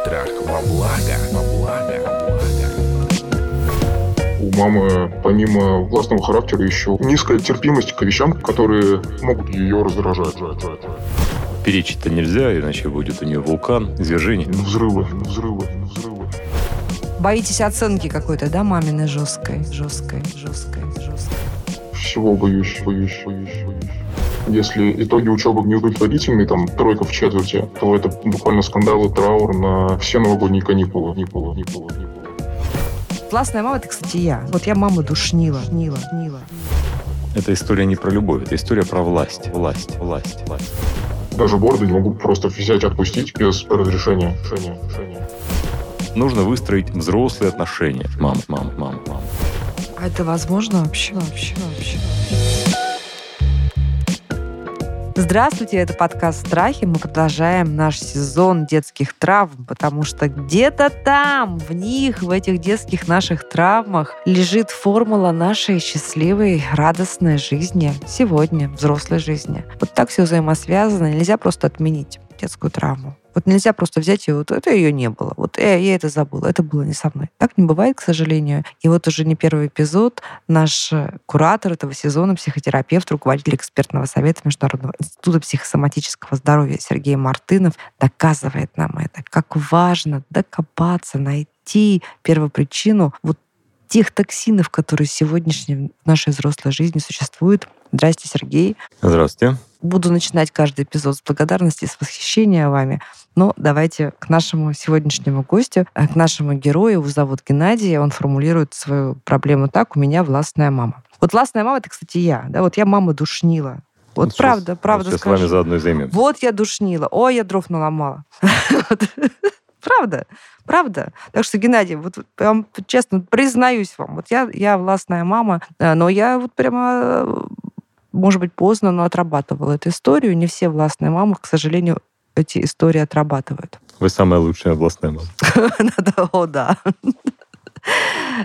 Страх во благо. Во благо. У мамы, помимо властного характера, еще низкая терпимость к вещам, которые могут ее раздражать. Перечить-то нельзя, иначе будет у нее вулкан, извержение. Взрывы, взрывы, взрывы. Боитесь оценки какой-то, да, маминой жесткой, жесткой, жесткой, жесткой? Всего боюсь, боюсь, боюсь, боюсь. Если итоги учебы неудовлетворительные, там тройка в четверти, то это буквально скандал и траур на все новогодние каникулы. Каникулы, каникулы, каникулы. Классная мама, это, кстати, я. Вот я маму душнила, нила, нила. Это история не про любовь, это история про власть. Власть, власть, власть. Даже борды не могу просто взять и отпустить без разрешения. решения, решения. Нужно выстроить взрослые отношения. Мам, мам, мам, мам. А это возможно вообще? Вообще, вообще. Здравствуйте, это подкаст «Страхи». Мы продолжаем наш сезон детских травм, потому что где-то там, в них, в этих детских наших травмах лежит формула нашей счастливой, радостной жизни сегодня, взрослой жизни. Вот так все взаимосвязано, нельзя просто отменить детскую травму. Вот нельзя просто взять ее, вот это ее не было. Вот я, я это забыла, это было не со мной. Так не бывает, к сожалению. И вот уже не первый эпизод наш э, куратор этого сезона, психотерапевт, руководитель экспертного совета Международного института психосоматического здоровья Сергей Мартынов доказывает нам это, как важно докопаться, найти первопричину вот тех токсинов, которые сегодняшней в нашей взрослой жизни существуют. Здрасте, Сергей. Здравствуйте. Буду начинать каждый эпизод с благодарности, с восхищения вами. Но давайте к нашему сегодняшнему гостю, э, к нашему герою. Его зовут Геннадий. Он формулирует свою проблему так. У меня властная мама. Вот властная мама — это, кстати, я. Да? Вот я мама душнила. Вот Сейчас- правда, правда Сейчас с скажу. вами заодно и займемся. Вот я душнила. Ой, я дров наломала. Правда, правда. Так что, Геннадий, вот я вам честно признаюсь вам, вот я, я властная мама, э, но я вот прямо, э, может быть, поздно, но отрабатывала эту историю. Не все властные мамы, к сожалению, эти истории отрабатывают. Вы самая лучшая областная мама. О, да.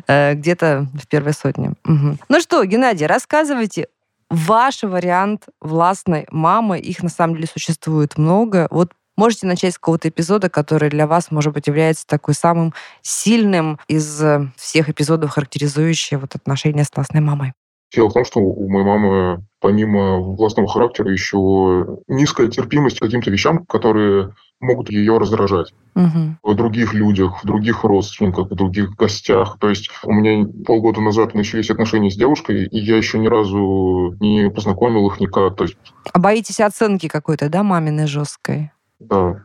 Э, Где-то в первой сотне. Ну что, Геннадий, рассказывайте ваш вариант властной мамы. Их на самом деле существует много. Вот можете начать с какого-то эпизода, который для вас, может быть, является такой самым сильным из э, всех эпизодов, характеризующие вот отношения с властной мамой. Дело в том, что у моей мамы, помимо властного характера, еще низкая терпимость к каким-то вещам, которые могут ее раздражать. Мгм. в других людях, в других родственниках, в других гостях. То есть у меня полгода назад начались отношения с девушкой, и я еще ни разу не познакомил их никак. То есть, А боитесь оценки какой-то, да, маминой жесткой? Да,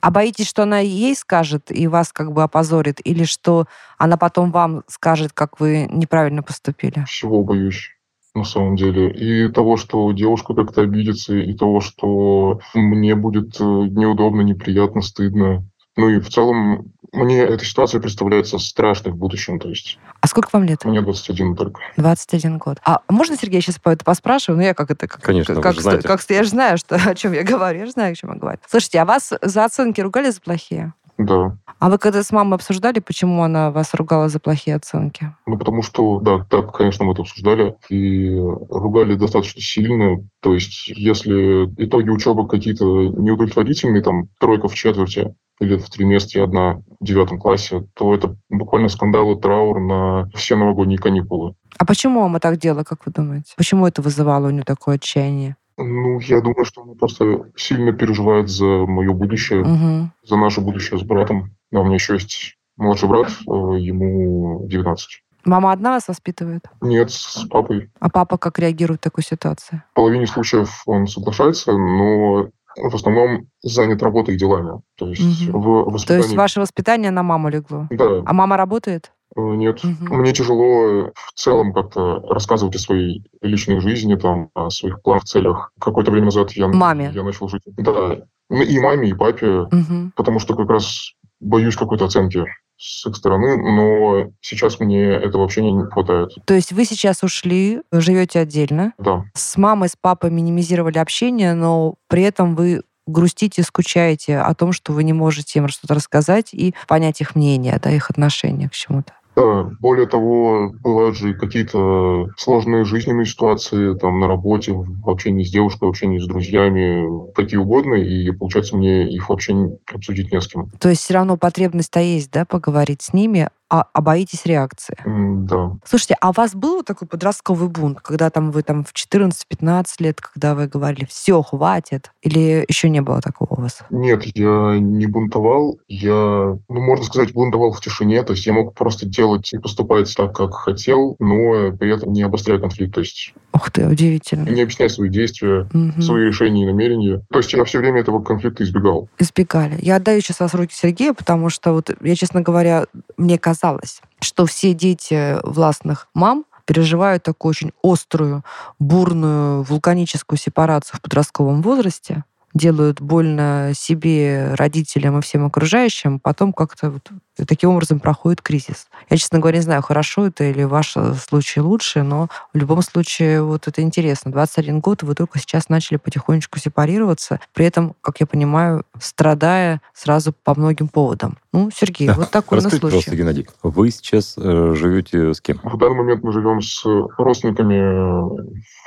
А боитесь, что она ей скажет и вас как бы опозорит, или что она потом вам скажет, как вы неправильно поступили? всего боюсь на самом деле. И того, что девушка как-то обидится, и того, что мне будет э, неудобно, неприятно, стыдно. Ну и в целом мне эта ситуация представляется страшной в будущем. То есть А сколько вам лет? мне 21 только. 21 год. А можно, Сергей, сейчас по это поспрашиваю? Ну, я как это... Как, Конечно, вы как, как ста- я же знаю, что, о чем я говорю. Я же знаю, о чем я говорю. Слушайте, а вас за оценки ругали за плохие? Да. А вы когда с мамой обсуждали, почему она вас ругала за плохие оценки? Ну, потому что, да, так, конечно, мы это обсуждали и ругали достаточно сильно. То есть, если итоги учебы какие-то неудовлетворительные, там, тройка в четверти или в триместре одна в девятом классе, то это буквально скандал и траур на все новогодние каникулы. А почему мама так делала, как вы думаете? Почему это вызывало у нее такое отчаяние? Ну, я думаю, что она просто сильно переживает за мое будущее, Мгм. за наше будущее с братом. А у меня еще есть младший брат, э, ему 19. Мама одна вас воспитывает? Нет, с папой. А папа как реагирует в такой ситуации? В половине случаев он соглашается, но в основном занят работой и делами. То есть Мгм. в То воспитании... есть ваше воспитание на маму легло? Да, А мама работает? Э, нет. Мгм. Мне тяжело в целом как-то рассказывать о своей личной жизни, там, о своих планах, целях. Какое-то время назад я, Маме? я начал жить... Да, Ну, и маме, и папе, Мгм. потому что как раз боюсь какой-то оценки с их стороны, но сейчас мне это вообще не хватает. То есть вы сейчас ушли, живете отдельно, Да, с мамой, с папой минимизировали общение, но при этом вы грустите, скучаете о том, что вы не можете им что-то рассказать и понять их мнение, да, их отношение к чему-то. Да, более того, бывают же какие-то сложные жизненные ситуации там на работе, в общении с девушкой, в общении с друзьями, какие угодно, и получается мне их вообще обсудить не с кем. То есть все равно потребность-то есть, да, поговорить с ними, а, а боитесь реакции. Да. Слушайте, а у вас был такой подростковый бунт, когда там вы там в 14-15 лет, когда вы говорили, все, хватит? Или еще не было такого у вас? Нет, я не бунтовал. Я, ну, можно сказать, бунтовал в тишине. То есть я мог просто делать и поступать так, как хотел, но при этом не обостряя конфликт. То есть Ух ты, удивительно. не объясняя свои действия, Мгм. свои решения и намерения. То есть я все время этого конфликта избегал. избегали. Я отдаю сейчас вас в руки Сергея, потому что вот я, честно говоря, мне казалось, что все дети властных мам переживают такую очень острую, бурную, вулканическую сепарацию в подростковом возрасте, делают больно себе, родителям и всем окружающим, потом как-то вот таким образом проходит кризис. Я, честно говоря, не знаю, хорошо это или ваш э, случай лучше, но в любом случае вот это интересно. 21 год, и вы только сейчас начали потихонечку сепарироваться, при этом, как я понимаю, страдая сразу по многим поводам. Ну, Сергей, Да. вот такой на Расскажите, пожалуйста, случай. Геннадий, вы сейчас э, живете с кем? В данный момент мы живем с родственниками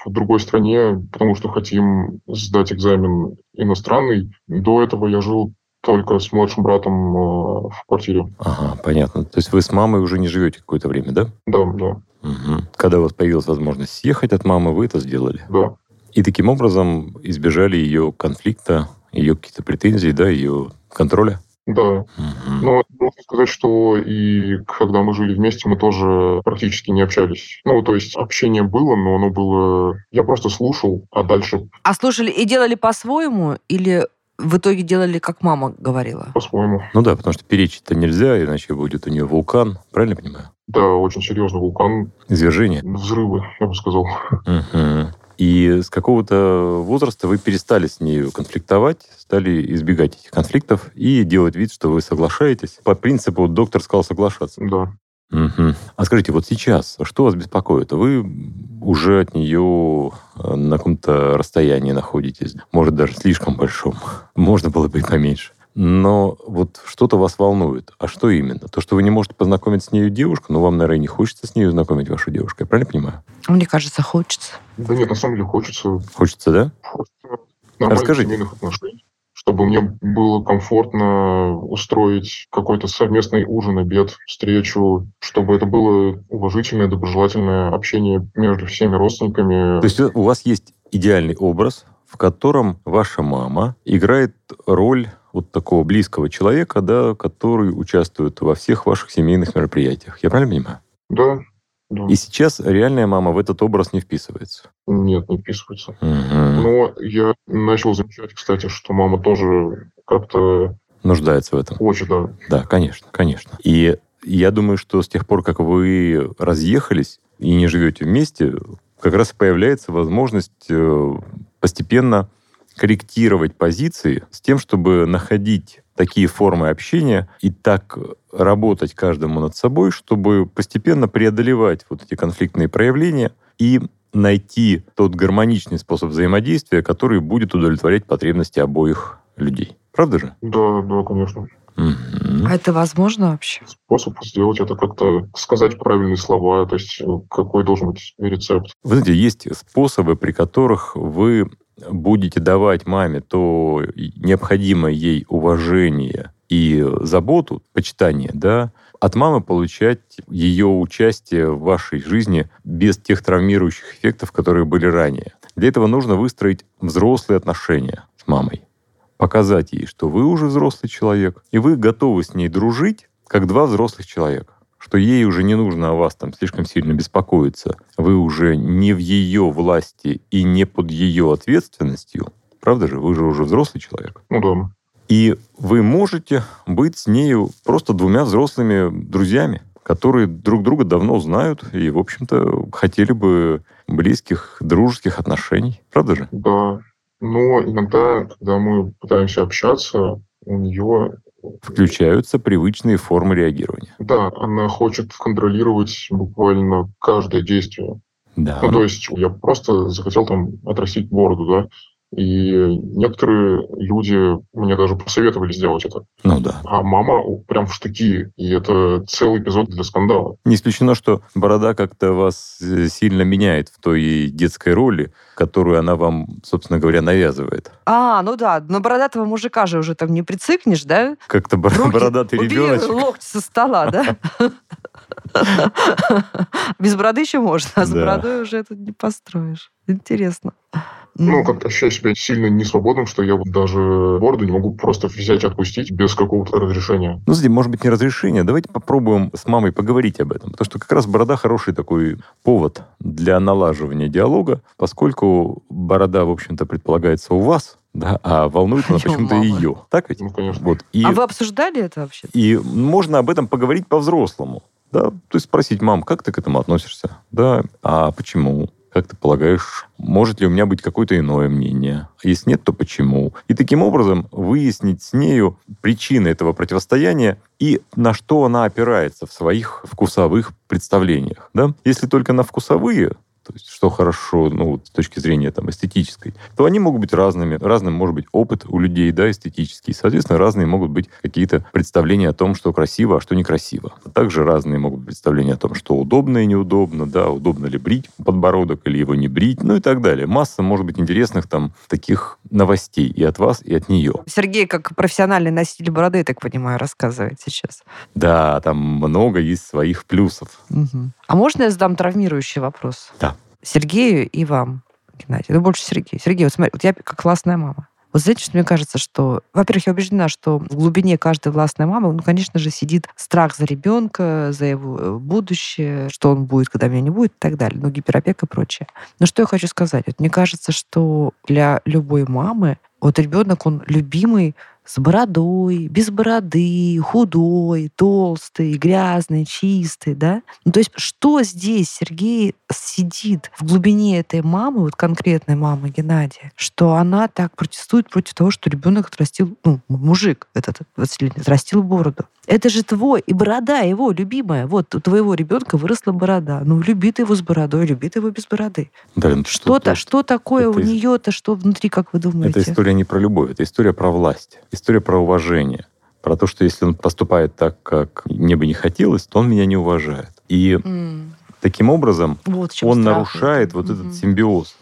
в другой стране, потому что хотим сдать экзамен иностранный. До этого я жил только с младшим братом э, в квартире. Ага, понятно. То есть вы с мамой уже не живете какое-то время, да? Да, да, Мгм. Когда у вас появилась возможность съехать от мамы, вы это сделали. да. И таким образом избежали ее конфликта, ее какие-то претензии, да, ее контроля. Да, но можно сказать, что и когда мы жили вместе, мы тоже практически не общались. Ну, то есть общение было, но оно было... Я просто слушал, а дальше А слушали и делали по-своему, или в итоге делали, как мама говорила? по-своему. Ну да, потому что перечить-то нельзя, иначе будет у нее вулкан, правильно я понимаю? Да, очень серьезный вулкан, Извержение. взрывы, я бы сказал. Мгм. И с какого-то возраста вы перестали с нею конфликтовать, стали избегать этих конфликтов и делать вид, что вы соглашаетесь. По принципу доктор сказал соглашаться. Да. Мгм. А скажите, вот сейчас, что вас беспокоит? Вы уже от нее э, на каком-то расстоянии находитесь, может, даже слишком большом. Можно было бы и поменьше. Но вот что-то вас волнует. А что именно? То, что вы не можете познакомить с нею девушку, но вам, наверное, не хочется с ней знакомить вашу девушку. Я правильно понимаю? Мне кажется, хочется. Да нет, на самом деле хочется, Хочется, да? хочется Расскажите. Чтобы мне было комфортно устроить какой-то совместный ужин, обед, встречу, чтобы это было уважительное, доброжелательное общение между всеми родственниками. То есть у вас есть идеальный образ, в котором ваша мама играет роль вот такого близкого человека, да, который участвует во всех ваших семейных мероприятиях. Я правильно понимаю? Да, да. И сейчас реальная мама в этот образ не вписывается. Нет, не вписывается. Мгм. Но я начал замечать, кстати, что мама тоже как-то Нуждается в этом. хочет, да. Да, конечно, конечно. И я думаю, что с тех пор, как вы разъехались и не живете вместе, как раз появляется возможность э, постепенно корректировать позиции с тем, чтобы находить такие формы общения и так работать каждому над собой, чтобы постепенно преодолевать вот эти конфликтные проявления и найти тот гармоничный способ взаимодействия, который будет удовлетворять потребности обоих людей. Правда же? Да, да, конечно. Мгм. А это возможно вообще? Способ сделать это как-то сказать правильные слова, то есть э, какой должен быть рецепт. Вы знаете, есть способы, при которых вы будете давать маме то необходимое ей уважение и заботу, почитание, да, от мамы получать ее участие в вашей жизни без тех травмирующих эффектов, которые были ранее. Для этого нужно выстроить взрослые отношения с мамой. Показать ей, что вы уже взрослый человек, и вы готовы с ней дружить, как два взрослых человека что ей уже не нужно о вас там слишком сильно беспокоиться. Вы уже не в ее власти и не под ее ответственностью. Правда же? Вы же уже взрослый человек. Ну да. И вы можете быть с нею просто двумя взрослыми друзьями, которые друг друга давно знают и, в общем-то, хотели бы близких, дружеских отношений. Правда же? Да. Но иногда, когда мы пытаемся общаться, у нее Включаются привычные формы реагирования. Да, она хочет контролировать буквально каждое действие. Да. Ну, то есть я просто захотел там отрастить бороду, да, И некоторые люди мне даже посоветовали сделать это. Ну да. А мама прям в штыки. И это целый эпизод для скандала. Не исключено, что борода как-то вас э, сильно меняет в той детской роли, которую она вам, собственно говоря, навязывает. А, ну да, но бородатого мужика же уже там не прицикнешь, да? Как-то бор- Руки бородатый убери ребеночек. локти со стола, да? Без бороды еще можно, а с бородой уже это не построишь. Интересно. Ну, как-то ощущаю себя сильно несвободным, что я вот даже бороду не могу просто взять и отпустить без какого-то разрешения. Ну, смотри, может быть, не разрешение. Давайте попробуем с мамой поговорить об этом. Потому что как раз борода хороший такой повод для налаживания диалога, поскольку борода, в общем-то, предполагается у вас, да, а волнует она почему-то ее. Так ведь? Ну, конечно. Вот. И, А вы обсуждали это вообще? и можно об этом поговорить по-взрослому. Да? То есть спросить, мам, как ты к этому относишься? Да, а почему? Как ты полагаешь, может ли у меня быть какое-то иное мнение? Если нет, то почему? И таким образом выяснить с нею причины этого противостояния и на что она опирается в своих вкусовых представлениях. Да? Если только на вкусовые, то есть что хорошо, ну, вот с точки зрения там, эстетической, то они могут быть разными. Разным может быть опыт у людей, да, эстетический. Соответственно, разные могут быть какие-то представления о том, что красиво, а что некрасиво. Также разные могут быть представления о том, что удобно и неудобно, да, удобно ли брить подбородок или его не брить, ну и так далее. Масса, может быть, интересных там таких новостей и от вас, и от нее. Сергей, как профессиональный носитель бороды, так понимаю, рассказывает сейчас. Да, там много есть своих плюсов. Мгм. А можно я задам травмирующий вопрос? Да. Сергею и вам, Геннадий. Ну, больше Сергей. Сергей, вот смотри, вот я как классная мама. Вот знаете, что мне кажется, что, во-первых, я убеждена, что в глубине каждой властной мамы, ну, конечно же, сидит страх за ребенка, за его э, будущее, что он будет, когда меня не будет и так далее, ну, гиперопека и прочее. Но что я хочу сказать? Вот мне кажется, что для любой мамы вот ребенок, он любимый с бородой, без бороды, худой, толстый, грязный, чистый, да? Ну, то есть что здесь Сергей сидит в глубине этой мамы, вот конкретной мамы Геннадия, что она так протестует против того, что ребенок отрастил, ну, мужик этот 20-летний, отрастил бороду. Это же твой, и борода его любимая. Вот у твоего ребенка выросла борода. Ну, люби ты его с бородой, люби ты его без бороды. Да, Что-то, тут- что такое это у нее-то, что внутри, как вы думаете? Это история не про любовь, это история про власть, история про уважение. Про то, что если он поступает так, как мне бы не хотелось, то он меня не уважает. И М, таким образом Вот он нарушает это. вот Мгм. этот симбиоз.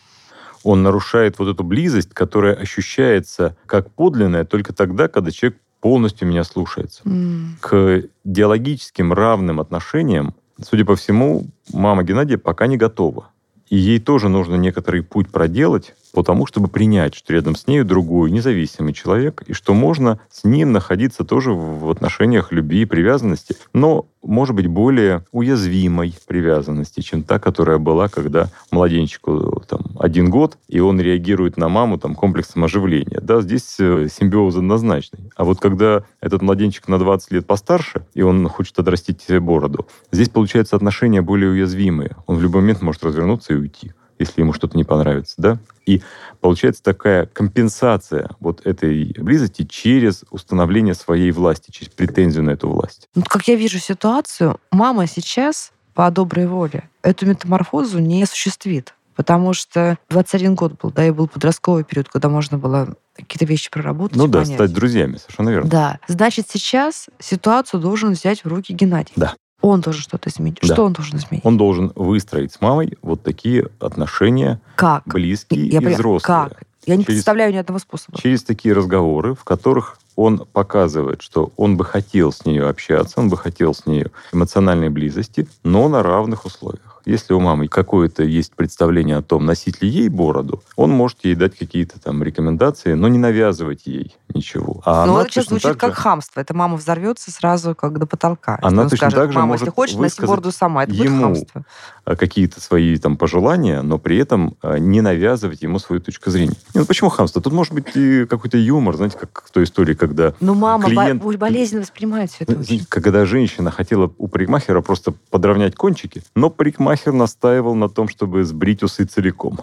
Он нарушает вот эту близость, которая ощущается как подлинная только тогда, когда человек полностью меня слушается. М. К диалогическим равным отношениям, судя по всему, мама Геннадия пока не готова. И ей тоже нужно некоторый путь проделать, потому чтобы принять, что рядом с нею другой, независимый человек, и что можно с ним находиться тоже в отношениях любви и привязанности, но, может быть, более уязвимой привязанности, чем та, которая была, когда младенчику там, один год, и он реагирует на маму там, комплексом оживления. Да, здесь э, симбиоз однозначный. А вот когда этот младенчик на 20 лет постарше, и он хочет отрастить себе бороду, здесь, получается, отношения более уязвимые. Он в любой момент может развернуться и уйти если ему что-то не понравится, да? И получается такая компенсация вот этой близости через установление своей власти, через претензию на эту власть. Ну, как я вижу ситуацию, мама сейчас по доброй воле эту метаморфозу не осуществит. Потому что 21 год был, да, и был подростковый период, когда можно было какие-то вещи проработать. Ну да, понять. стать друзьями, совершенно верно. Да. Значит, сейчас ситуацию должен взять в руки Геннадий. Да. Он должен что-то изменить. Да. Что он должен изменить? Он должен выстроить с мамой вот такие отношения Как? близкие Я и поняла. взрослые. Как? Я не Через- представляю ни одного способа. Через такие разговоры, в которых он показывает, что он бы хотел с ней общаться, он бы хотел с ней эмоциональной близости, но на равных условиях. Если у мамы какое-то есть представление о том, носить ли ей бороду, он может ей дать какие-то там рекомендации, но не навязывать ей ничего. А Ну, это сейчас звучит как же- хамство. Это мама взорвется сразу как до потолка. Она он точно скажет, так же мама, может если хочешь, носи бороду сама. Это будет ему хамство. а, какие-то свои там пожелания, но при этом а, не навязывать ему свою точку зрения. Не, Ну почему хамство? Тут может быть и какой-то юмор, знаете, как в той истории, когда Ну, мама клиент- бо- болезненно воспринимает все это очень. когда женщина хотела у парикмахера просто подровнять кончики, но парикмахер настаивал на том, чтобы сбрить усы целиком.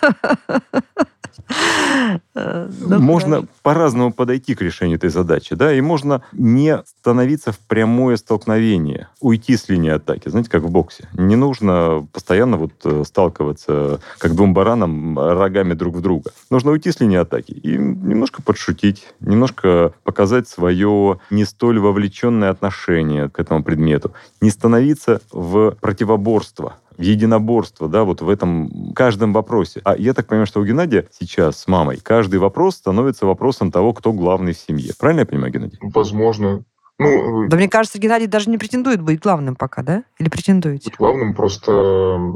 Ну, можно по-разному подойти к решению этой задачи, да, и можно не становиться в прямое столкновение, уйти с линии атаки, знаете, как в боксе. Не нужно постоянно вот э, сталкиваться, как двум баранам, рогами друг в друга. Нужно уйти с линии атаки и немножко подшутить, немножко показать свое не столь вовлеченное отношение к этому предмету, не становиться в противоборство, единоборство, да, вот в этом каждом вопросе. А я так понимаю, что у Геннадия сейчас с мамой каждый вопрос становится вопросом того, кто главный в семье. Правильно я понимаю, Геннадий? Возможно. Ну, э, Да мне кажется, Геннадий даже не претендует быть главным пока, да? Или претендуете? быть главным просто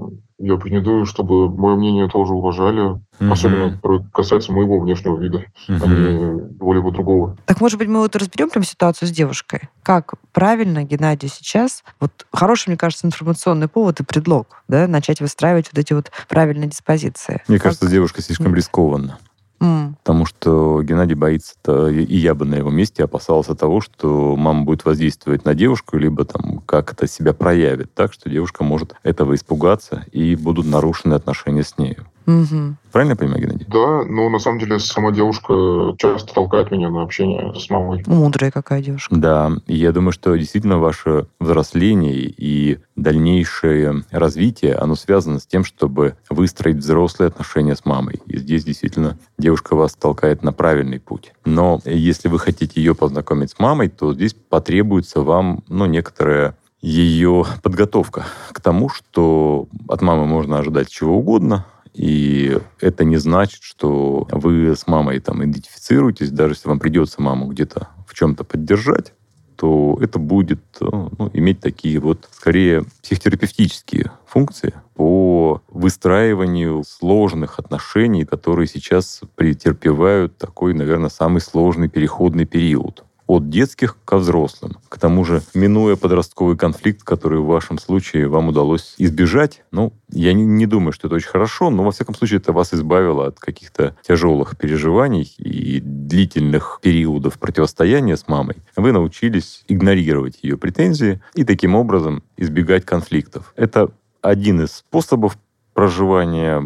я претендую, чтобы мое мнение тоже уважали, особенно которое касается моего внешнего вида, а Мгм. не более другого. Так, может быть, мы вот разберем прям ситуацию с девушкой? Как правильно Геннадию сейчас, вот хороший, мне кажется, информационный повод и предлог, да, начать выстраивать вот эти вот правильные диспозиции? Мне Как- кажется, девушка слишком М. рискованно. М, Потому что Геннадий боится, то и я бы на его месте опасался того, что мама будет воздействовать на девушку, либо там как это себя проявит так, что девушка может этого испугаться, и будут нарушены отношения с нею. Мгм. Правильно я понимаю, Геннадий? Да, но на самом деле сама девушка часто толкает меня на общение с мамой. Мудрая какая девушка. Да, я думаю, что действительно ваше взросление и дальнейшее развитие, оно связано с тем, чтобы выстроить взрослые отношения с мамой. И здесь действительно девушка вас толкает на правильный путь. Но если вы хотите ее познакомить с мамой, то здесь потребуется вам, ну, некоторая ее подготовка к тому, что от мамы можно ожидать чего угодно, и это не значит, что вы с мамой там идентифицируетесь, даже если вам придется маму где-то в чем-то поддержать, то это будет э, ну, иметь такие вот, скорее, психотерапевтические функции по выстраиванию сложных отношений, которые сейчас претерпевают такой, наверное, самый сложный переходный период от детских ко взрослым. К тому же, минуя подростковый конфликт, который в вашем случае вам удалось избежать, ну, я не, не думаю, что это очень хорошо, но, во всяком случае, это вас избавило от каких-то тяжелых переживаний и длительных периодов противостояния с мамой. Вы научились игнорировать ее претензии и таким образом избегать конфликтов. Это один из способов проживания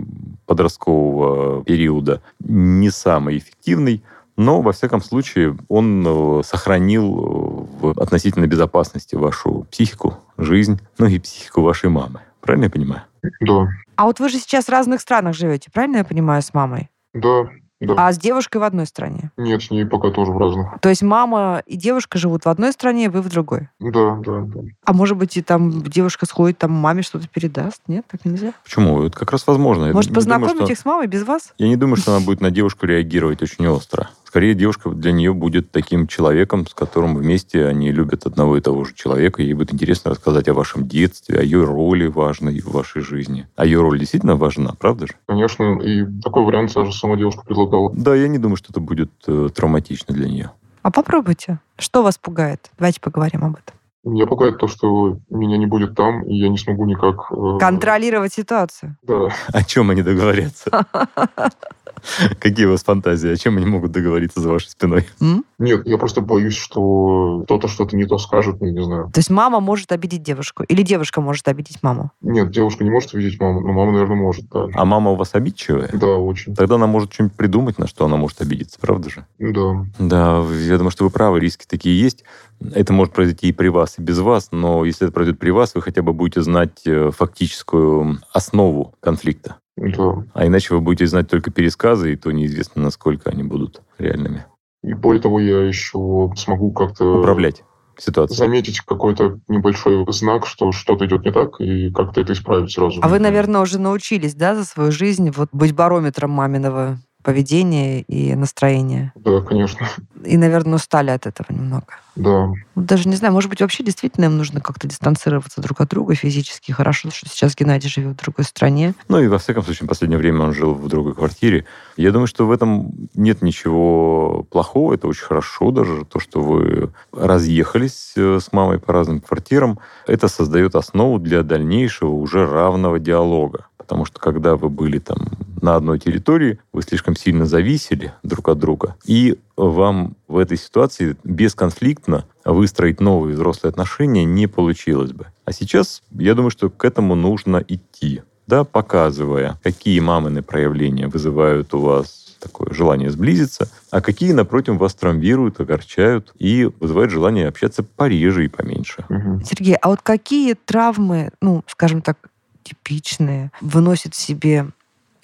подросткового периода, не самый эффективный, но, во всяком случае, он э, сохранил э, в относительной безопасности вашу психику, жизнь, ну и психику вашей мамы. Правильно я понимаю? Да, А вот вы же сейчас в разных странах живете, правильно я понимаю, с мамой? да, да. А с девушкой в одной стране? Нет, с ней пока тоже в разных. То есть мама и девушка живут в одной стране, вы в другой? Да, да, да. А может быть, и там девушка сходит, там маме что-то передаст? Нет, так нельзя? Почему? Это как раз возможно. Я Может, не думаю, познакомить что- их с мамой без вас? Я не думаю, что она будет на девушку реагировать очень остро. Скорее, девушка для нее будет таким человеком, с которым вместе они любят одного и того же человека. Ей будет интересно рассказать о вашем детстве, о ее роли важной в вашей жизни. А ее роль действительно важна, правда же? Конечно, и такой вариант даже сама девушка предлагала. Да, я не думаю, что это будет э, травматично для нее. А попробуйте. Что вас пугает? Давайте поговорим об этом. Меня пугает то, что меня не будет там, и я не смогу никак... э, Контролировать ситуацию. Да, О чем они договорятся? Какие у вас фантазии? О чем они могут договориться за вашей спиной? М? Нет, я просто боюсь, что кто-то что-то не то скажет, ну, не знаю. То есть мама может обидеть девушку? Или девушка может обидеть маму? Нет, девушка не может видеть маму, но мама, наверное, может, да. А мама у вас обидчивая? Да, очень. Тогда она может что-нибудь придумать, на что она может обидеться, правда же? Да. Да, я думаю, что вы правы, риски такие есть. Это может произойти и при вас, и без вас, но если это произойдет при вас, вы хотя бы будете знать э, фактическую основу конфликта. Да. А иначе вы будете знать только пересказы, и то неизвестно, насколько они будут реальными. И более того, я еще смогу как-то... Управлять ситуацией. Заметить какой-то небольшой знак, что что-то идет не так, и как-то это исправить сразу. А вы, наверное, уже научились, да, за свою жизнь вот быть барометром маминого поведения и настроения. Да, конечно. И, наверное, устали от этого немного. Да. Даже не знаю, может быть, вообще действительно им нужно как-то дистанцироваться друг от друга физически. Хорошо, что сейчас Геннадий живет в другой стране. Ну и во всяком случае, в последнее время он жил в другой квартире. Я думаю, что в этом нет ничего плохого. Это очень хорошо даже, то, что вы разъехались э, с мамой по разным квартирам. Это создает основу для дальнейшего уже равного диалога. Потому что когда вы были там на одной территории, вы слишком сильно зависели друг от друга. И вам в этой ситуации бесконфликтно выстроить новые взрослые отношения не получилось бы. А сейчас, я думаю, что к этому нужно идти да, показывая, какие мамины проявления вызывают у вас такое желание сблизиться, а какие, напротив, вас травмируют, огорчают и вызывают желание общаться пореже и поменьше. Сергей, а вот какие травмы, ну, скажем так, типичные, выносит в себе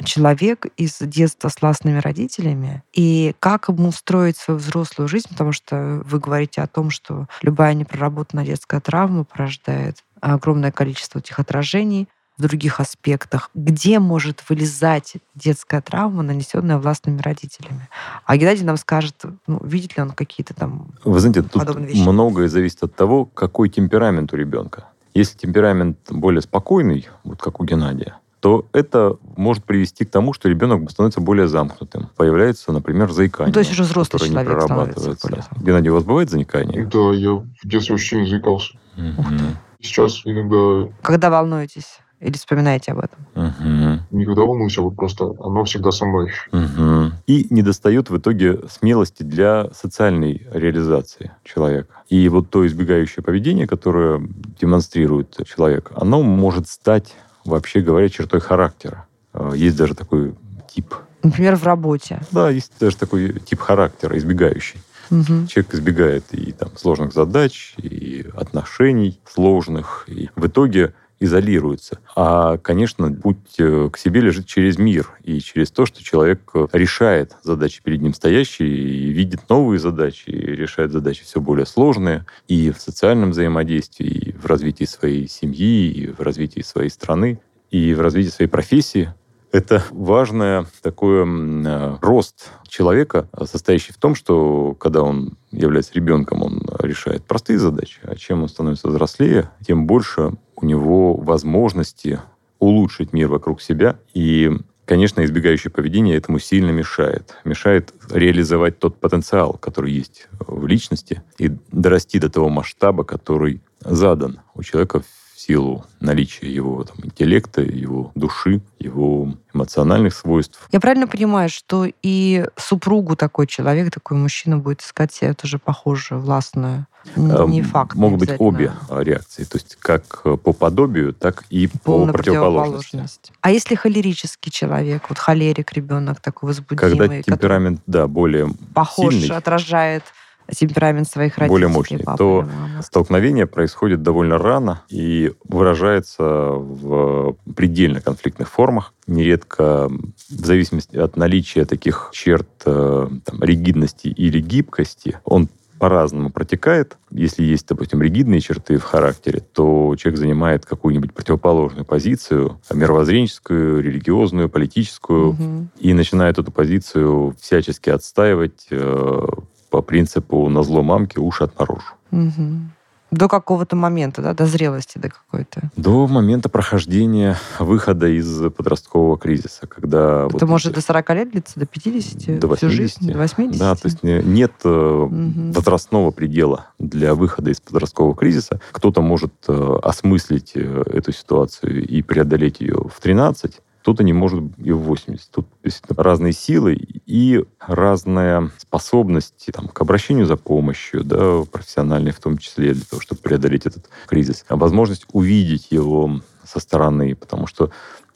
человек из детства с властными родителями, и как ему строить свою взрослую жизнь, потому что вы говорите о том, что любая непроработанная детская травма порождает огромное количество этих отражений в других аспектах. Где может вылезать детская травма, нанесенная властными родителями? А Геннадий нам скажет, ну, видит ли он какие-то там... Вы знаете, тут вещи. многое зависит от того, какой темперамент у ребенка. Если темперамент более спокойный, вот как у Геннадия, то это может привести к тому, что ребенок становится более замкнутым. Появляется, например, заикание. Ну, то есть уже взрослый не человек становится прорабатывается. замкнутым. Геннадий, у вас бывает заникание? Да, я в детстве очень заикался. Мгм. Сейчас иногда Когда волнуетесь или вспоминаете об этом? Мгм. никогда волнуюсь, а вот просто оно всегда со мной. Мгм. И недостает в итоге смелости для социальной реализации человека. И вот то избегающее поведение, которое демонстрирует человек, оно может стать, вообще говоря, чертой характера. Э, Есть даже такой тип. Например, в работе. Да, есть даже такой тип характера, избегающий. Мгм. Человек избегает и там, сложных задач, и отношений сложных, и в итоге изолируется. А, конечно, путь э, к себе лежит через мир и через то, что человек э, решает задачи перед ним стоящие, и видит новые задачи, и решает задачи все более сложные и в социальном взаимодействии, и в развитии своей семьи, и в развитии своей страны, и в развитии своей профессии. Это важное такое м, э, рост человека, состоящий в том, что когда он является ребенком, он решает простые задачи, а чем он становится взрослее, тем больше у него возможности улучшить мир вокруг себя. И, конечно, избегающее поведение этому сильно мешает. Мешает реализовать тот потенциал, который есть в личности, и дорасти до того масштаба, который задан у человека силу наличия его там, интеллекта, его души, его эмоциональных свойств. Я правильно понимаю, что и супругу такой человек, такой мужчина будет искать себе тоже похожую, властную? Н- Э, Не факт. не Могут быть обе э, реакции. То есть как э, по подобию, так и по Полная противоположности. противоположность. А если холерический человек, вот холерик, ребенок такой возбудимый, Когда который темперамент, да, более похож, сильный, отражает темперамент своих родителей, более мощный, папы то мамы. столкновение происходит довольно рано и выражается в предельно конфликтных формах. Нередко в зависимости от наличия таких черт э, там, ригидности или гибкости, он по-разному протекает. Если есть, допустим, ригидные черты в характере, то человек занимает какую-нибудь противоположную позицию, мировоззренческую, религиозную, политическую, Мгм. и начинает эту позицию всячески отстаивать э, по принципу «на зло мамки уши отморожу». Мгм. До какого-то момента, да, до зрелости до какой-то. До момента прохождения выхода из подросткового кризиса, когда... Это вот может до 40 лет длиться, до 50, До всю 80. жизнь, до 80? Да, то есть не- нет Мгм. возрастного предела для выхода из подросткового кризиса. Кто-то может э, осмыслить э, эту ситуацию и преодолеть ее в 13, кто-то не может и в 80. Тут действительно разные силы и разная способность там, к обращению за помощью, да, профессиональной в том числе, для того, чтобы преодолеть этот кризис. А возможность увидеть его со стороны, потому что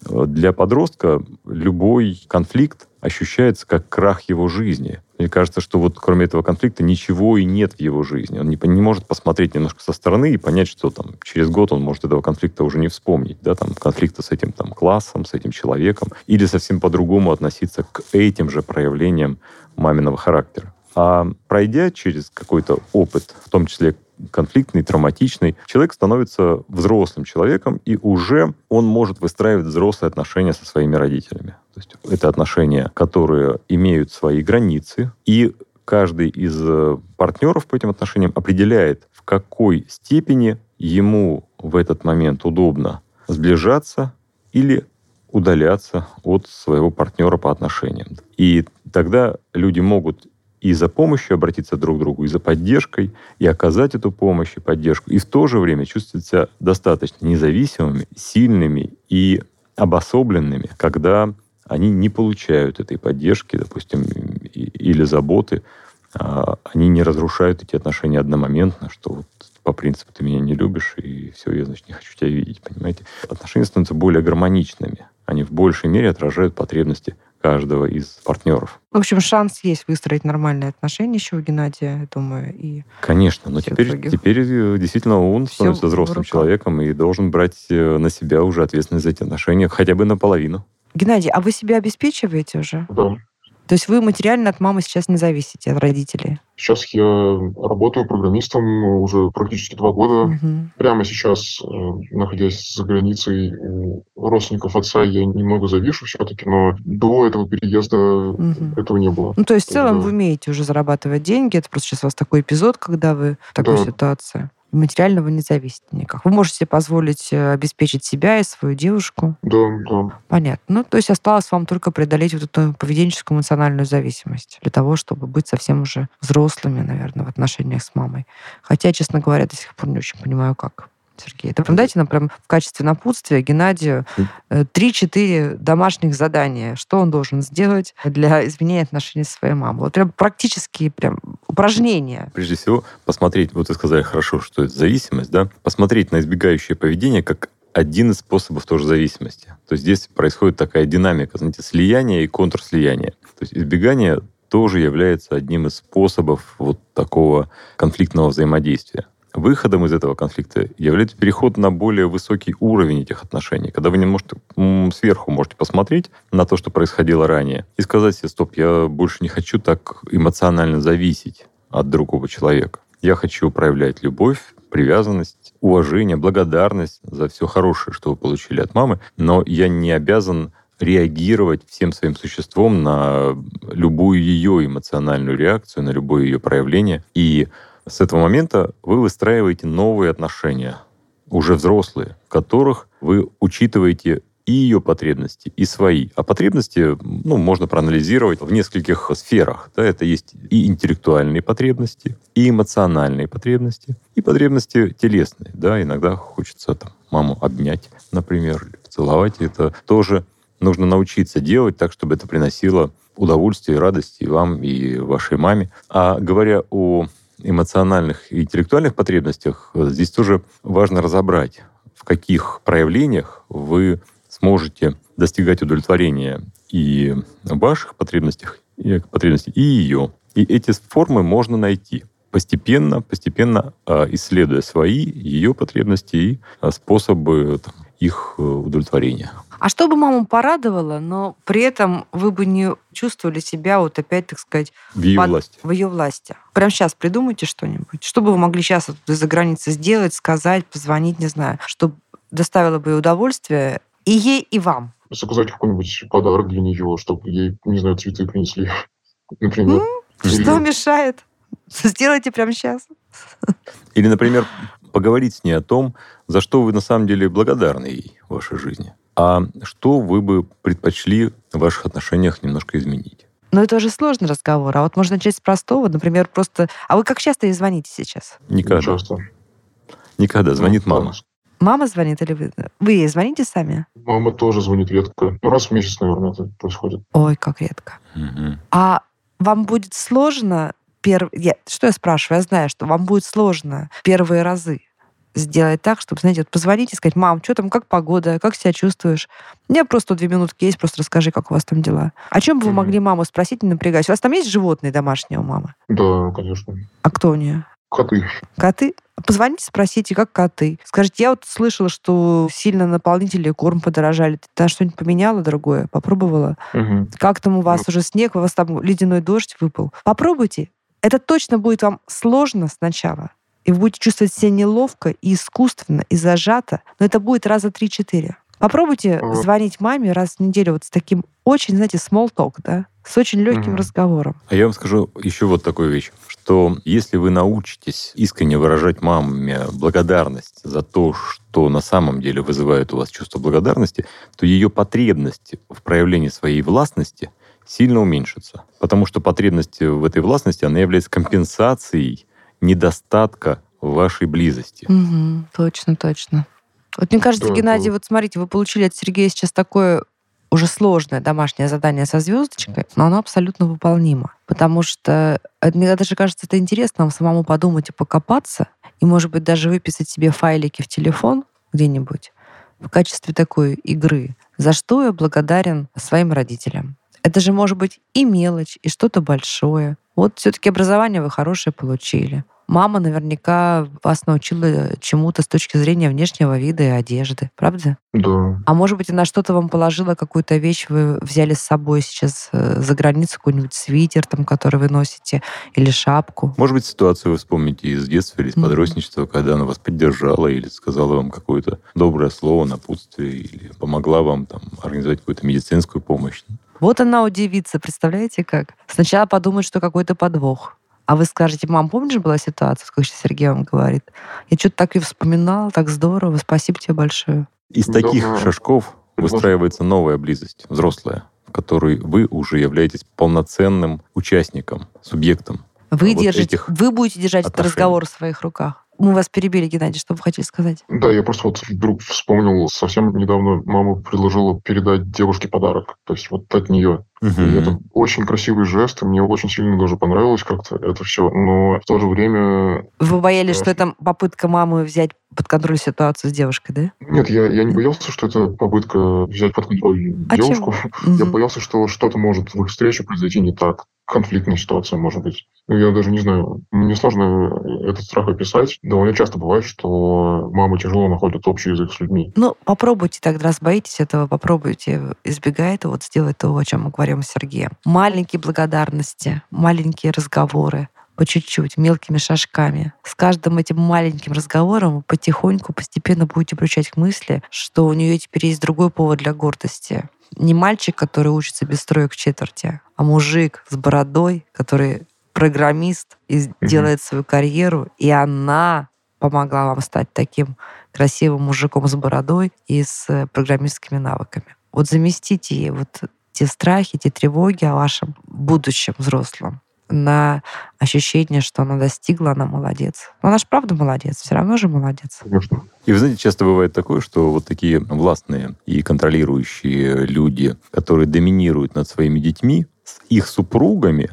э, для подростка любой конфликт ощущается как крах его жизни. Мне кажется, что вот кроме этого конфликта ничего и нет в его жизни. Он не, не может посмотреть немножко со стороны и понять, что там через год он может этого конфликта уже не вспомнить, да, там конфликта с этим там классом, с этим человеком, или совсем по-другому относиться к этим же проявлениям маминого характера. А пройдя через какой-то опыт, в том числе конфликтный, травматичный, человек становится взрослым человеком, и уже он может выстраивать взрослые отношения со своими родителями. То есть это отношения, которые имеют свои границы, и каждый из э, партнеров по этим отношениям определяет, в какой степени ему в этот момент удобно сближаться или удаляться от своего партнера по отношениям. И тогда люди могут и за помощью обратиться друг к другу, и за поддержкой, и оказать эту помощь и поддержку, и в то же время чувствовать себя достаточно независимыми, сильными и обособленными, когда они не получают этой поддержки, допустим, или заботы, а, они не разрушают эти отношения одномоментно, что вот по принципу ты меня не любишь, и все, я, значит, не хочу тебя видеть, понимаете? Отношения становятся более гармоничными. Они в большей мере отражают потребности каждого из партнеров. В общем, шанс есть выстроить нормальные отношения еще у Геннадия, я думаю. И Конечно, но теперь, других. теперь э, действительно он Всё становится взрослым человеком и должен брать э, на себя уже ответственность за эти отношения хотя бы наполовину. Геннадий, а вы себя обеспечиваете уже? Да. То есть вы материально от мамы сейчас не зависите, от родителей? Сейчас я работаю программистом уже практически два года. Мгм. Прямо сейчас, э, находясь за границей у родственников отца, я немного завишу все-таки, но до этого переезда Мгм. этого не было. Ну, то есть в целом Да. вы умеете уже зарабатывать деньги. Это просто сейчас у вас такой эпизод, когда вы в такой Да. ситуации. Материально вы не зависите никак. Вы можете себе позволить э, обеспечить себя и свою девушку. Да, да. Понятно. Ну, то есть осталось вам только преодолеть вот эту поведенческую эмоциональную зависимость для того, чтобы быть совсем уже взрослыми, наверное, в отношениях с мамой. Хотя, честно говоря, до сих пор не очень понимаю, как. Сергей, это прям дайте нам прям в качестве напутствия Геннадию э, 3-4 домашних задания. Что он должен сделать для изменения отношений со своей мамой? Вот прям практические прям упражнения. Прежде всего, посмотреть, вот вы сказали хорошо, что это зависимость, да, посмотреть на избегающее поведение как один из способов тоже зависимости. То есть здесь происходит такая динамика, знаете, слияния и контрслияния. То есть избегание тоже является одним из способов вот такого конфликтного взаимодействия. Выходом из этого конфликта является переход на более высокий уровень этих отношений, когда вы не можете сверху можете посмотреть на то, что происходило ранее, и сказать себе, стоп, я больше не хочу так эмоционально зависеть от другого человека. Я хочу проявлять любовь, привязанность, уважение, благодарность за все хорошее, что вы получили от мамы, но я не обязан реагировать всем своим существом на любую ее эмоциональную реакцию, на любое ее проявление. И с этого момента вы выстраиваете новые отношения, уже взрослые, в которых вы учитываете и ее потребности, и свои. А потребности ну, можно проанализировать в нескольких сферах. Да, это есть и интеллектуальные потребности, и эмоциональные потребности, и потребности телесные. Да, иногда хочется там, маму обнять, например, или поцеловать. Это тоже нужно научиться делать так, чтобы это приносило удовольствие и радость и вам, и вашей маме. А говоря о эмоциональных и интеллектуальных потребностях, э, здесь тоже важно разобрать, в каких проявлениях вы сможете достигать удовлетворения и ваших потребностях, и потребностей, и ее. И эти формы можно найти постепенно, постепенно э, исследуя свои, ее потребности и э, способы там, их э, удовлетворения. А что бы маму порадовало, но при этом вы бы не чувствовали себя вот опять, так сказать, В ее Под- власти. в ее власти. Прямо сейчас придумайте что-нибудь. Что бы вы могли сейчас вот из-за границы сделать, сказать, позвонить, не знаю, чтобы доставило бы ей удовольствие и ей, и вам. Заказать какой-нибудь подарок для нее, чтобы ей, не знаю, цветы принесли, например. Или- Что мешает? Сделайте прямо сейчас. Или, например, поговорить с ней о том, за что вы на самом деле благодарны ей в вашей жизни. А что вы бы предпочли в ваших отношениях немножко изменить? Но это уже сложный разговор. А вот можно начать с простого, например, просто... А вы как часто ей звоните сейчас? Никогда. Часто. Никогда. Звонит Ну, мама. Мама звонит или вы? Вы ей звоните сами? Мама тоже звонит редко. Ну, раз в месяц, наверное, это происходит. Ой, как редко. Мгм. А вам будет сложно перв... я... Что я спрашиваю? Я знаю, что вам будет сложно первые разы сделать так, чтобы, знаете, вот позвонить и сказать, мам, что там, как погода, как себя чувствуешь? У меня просто две минутки есть, просто расскажи, как у вас там дела. О чем бы вы могли маму спросить, не напрягаясь? У вас там есть животные домашние у мамы? Да, конечно. А кто у нее? Коты. Коты? Позвоните, спросите, как коты. Скажите, я вот слышала, что сильно наполнители корм подорожали. Ты там что-нибудь поменяла другое? Попробовала? Мгм. Как там у вас Ну. уже снег, у вас там ледяной дождь выпал. Попробуйте. Это точно будет вам сложно сначала. И вы будете чувствовать себя неловко и искусственно, и зажато. Но это будет раза три-четыре. Попробуйте Ага. звонить маме раз в неделю вот с таким очень, знаете, small talk, да? С очень легким Мгм. разговором. А я вам скажу еще вот такую вещь, что если вы научитесь искренне выражать маме благодарность за то, что на самом деле вызывает у вас чувство благодарности, то ее потребность в проявлении своей властности сильно уменьшится. Потому что потребность в этой властности, она является компенсацией недостатка вашей близости. Мгм. Точно, точно. Вот мне кажется, Да, Геннадий, да. вот смотрите, вы получили от Сергея сейчас такое уже сложное домашнее задание со звездочкой, но оно абсолютно выполнимо. Потому что это, мне даже кажется, это интересно вам самому подумать и покопаться, и, может быть, даже выписать себе файлики в телефон где-нибудь в качестве такой игры. За что я благодарен своим родителям? Это же может быть и мелочь, и что-то большое. Вот все-таки образование вы хорошее получили. Мама наверняка вас научила чему-то с точки зрения внешнего вида и одежды, правда? Да. А может быть, она что-то вам положила, какую-то вещь вы взяли с собой сейчас э, за границу, какой-нибудь свитер, там, который вы носите, или шапку? Может быть, ситуацию вы вспомните из детства или из Мгм. подростничества, когда она вас поддержала или сказала вам какое-то доброе слово, напутствие, или помогла вам там, организовать какую-то медицинскую помощь. Вот она удивится, представляете как? Сначала подумает, что какой-то подвох. А вы скажете, мам, помнишь, была ситуация, как сейчас Сергей вам говорит? Я что-то так и вспоминал, так здорово, спасибо тебе большое. Из таких да. шажков выстраивается новая близость, взрослая, в которой вы уже являетесь полноценным участником, субъектом. Вы, Вот держите, этих вы будете держать этот отношений. разговор в своих руках. Мы вас перебили, Геннадий, что вы хотели сказать? Да, я просто вот вдруг вспомнил, совсем недавно мама предложила передать девушке подарок. То есть вот от нее. И Мгм. это очень красивый жест, и мне очень сильно даже понравилось как-то это все. Но в то же время... Вы боялись, Да. что это попытка мамы взять под контроль ситуацию с девушкой, да? Нет, я, я не боялся, что это попытка взять под контроль А девушку. чего? Я боялся, что что-то может в их встрече произойти не так. Конфликтная ситуация, может быть. Ну, я даже не знаю. Мне сложно этот страх описать. Довольно часто бывает, что мамы тяжело находят общий язык с людьми. Ну, попробуйте тогда, раз боитесь этого, попробуйте избегать этого, вот сделать то, о чем мы говорим с Сергеем. Маленькие благодарности, маленькие разговоры, по чуть-чуть, мелкими шажками. С каждым этим маленьким разговором вы потихоньку, постепенно будете приучать к мысли, что у нее теперь есть другой повод для гордости. Не мальчик, который учится без троек в четверти, а мужик с бородой, который программист и делает свою карьеру, и она помогла вам стать таким красивым мужиком с бородой и с программистскими навыками. Вот заместите ей вот те страхи, те тревоги о вашем будущем взрослом на ощущение, что она достигла, она молодец. Но она же правда молодец, все равно же молодец. Конечно. И вы знаете, часто бывает такое, что вот такие властные и контролирующие люди, которые доминируют над своими детьми, с их супругами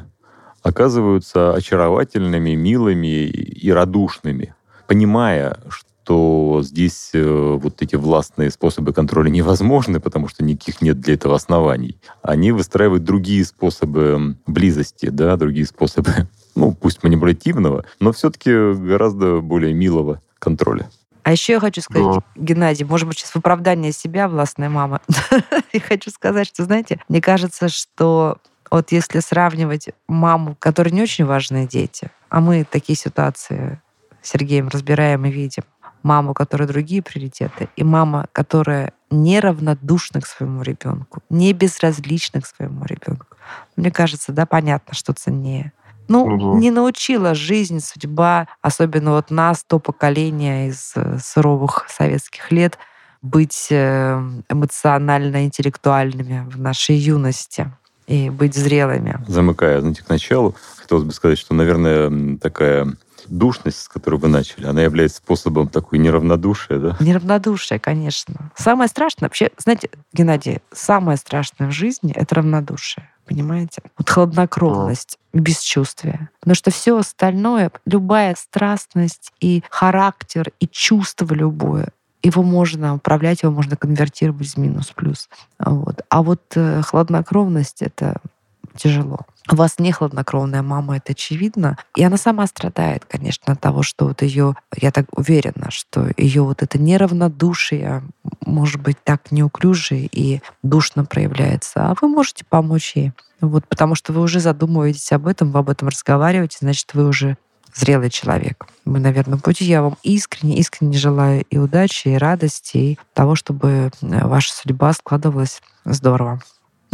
оказываются очаровательными, милыми и радушными, понимая, что здесь э, вот эти властные способы контроля невозможны, потому что никаких нет для этого оснований. Они выстраивают другие способы близости, да, другие способы, ну, пусть манипулятивного, но все-таки гораздо более милого контроля. А еще я хочу сказать, Да. Геннадий, может быть, сейчас в оправдание себя, властной мамы, я хочу сказать, что, знаете, мне кажется, что вот если сравнивать маму, которой не очень важны дети, а мы такие ситуации с Сергеем разбираем и видим, маму, у которой другие приоритеты, и мама, которая неравнодушна к своему ребенку, не безразлична к своему ребенку. Мне кажется, да, понятно, что ценнее. Ну, да. не научила жизнь, судьба, особенно вот нас, то поколение из э, суровых советских лет, быть э, эмоционально-интеллектуальными в нашей юности и быть зрелыми. Замыкая, знаете, к началу, хотелось бы сказать, что, наверное, такая душность, с которой вы начали, она является способом такой неравнодушия, да? Неравнодушие, конечно. Самое страшное, вообще, знаете, Геннадий, самое страшное в жизни — это равнодушие. Понимаете? Вот хладнокровность, бесчувствие. Потому что все остальное, любая страстность и характер, и чувство любое, его можно управлять, его можно конвертировать в минус плюс. Вот. А вот э, хладнокровность — это тяжело. У вас не хладнокровная мама, это очевидно. И она сама страдает, конечно, от того, что вот ее, я так уверена, что ее вот это неравнодушие, может быть, так неуклюже и душно проявляется. А вы можете помочь ей. Вот, потому что вы уже задумываетесь об этом, вы об этом разговариваете, значит, вы уже зрелый человек. Мы на верном. Я вам искренне, искренне желаю и удачи, и радости, и того, чтобы э, ваша судьба складывалась здорово.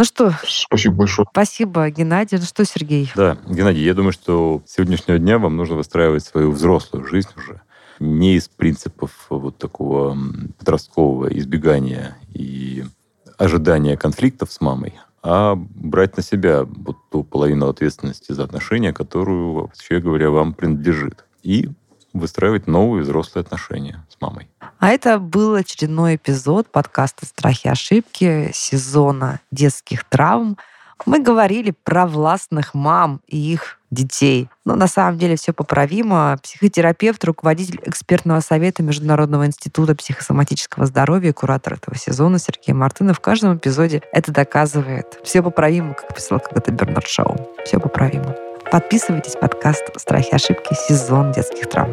Ну что, Спасибо большое. спасибо, Геннадий. Ну что, Сергей? Да, Геннадий, я думаю, что с сегодняшнего дня вам нужно выстраивать свою взрослую жизнь уже. Не из принципов вот такого подросткового избегания и ожидания конфликтов с мамой, а брать на себя вот ту половину ответственности за отношения, которую, вообще говоря, вам принадлежит. И выстраивать новые взрослые отношения с мамой. А это был очередной эпизод подкаста «Страхи и ошибки» сезона детских травм. Мы говорили про властных мам и их детей. Но на самом деле все поправимо. Психотерапевт, руководитель экспертного совета Международного института психосоматического здоровья, куратор этого сезона Сергей Мартынов в каждом эпизоде это доказывает. Все поправимо, как писал когда-то Бернард Шоу. Все поправимо. Подписывайтесь, подкаст «Страхи и ошибки. Сезон детских травм».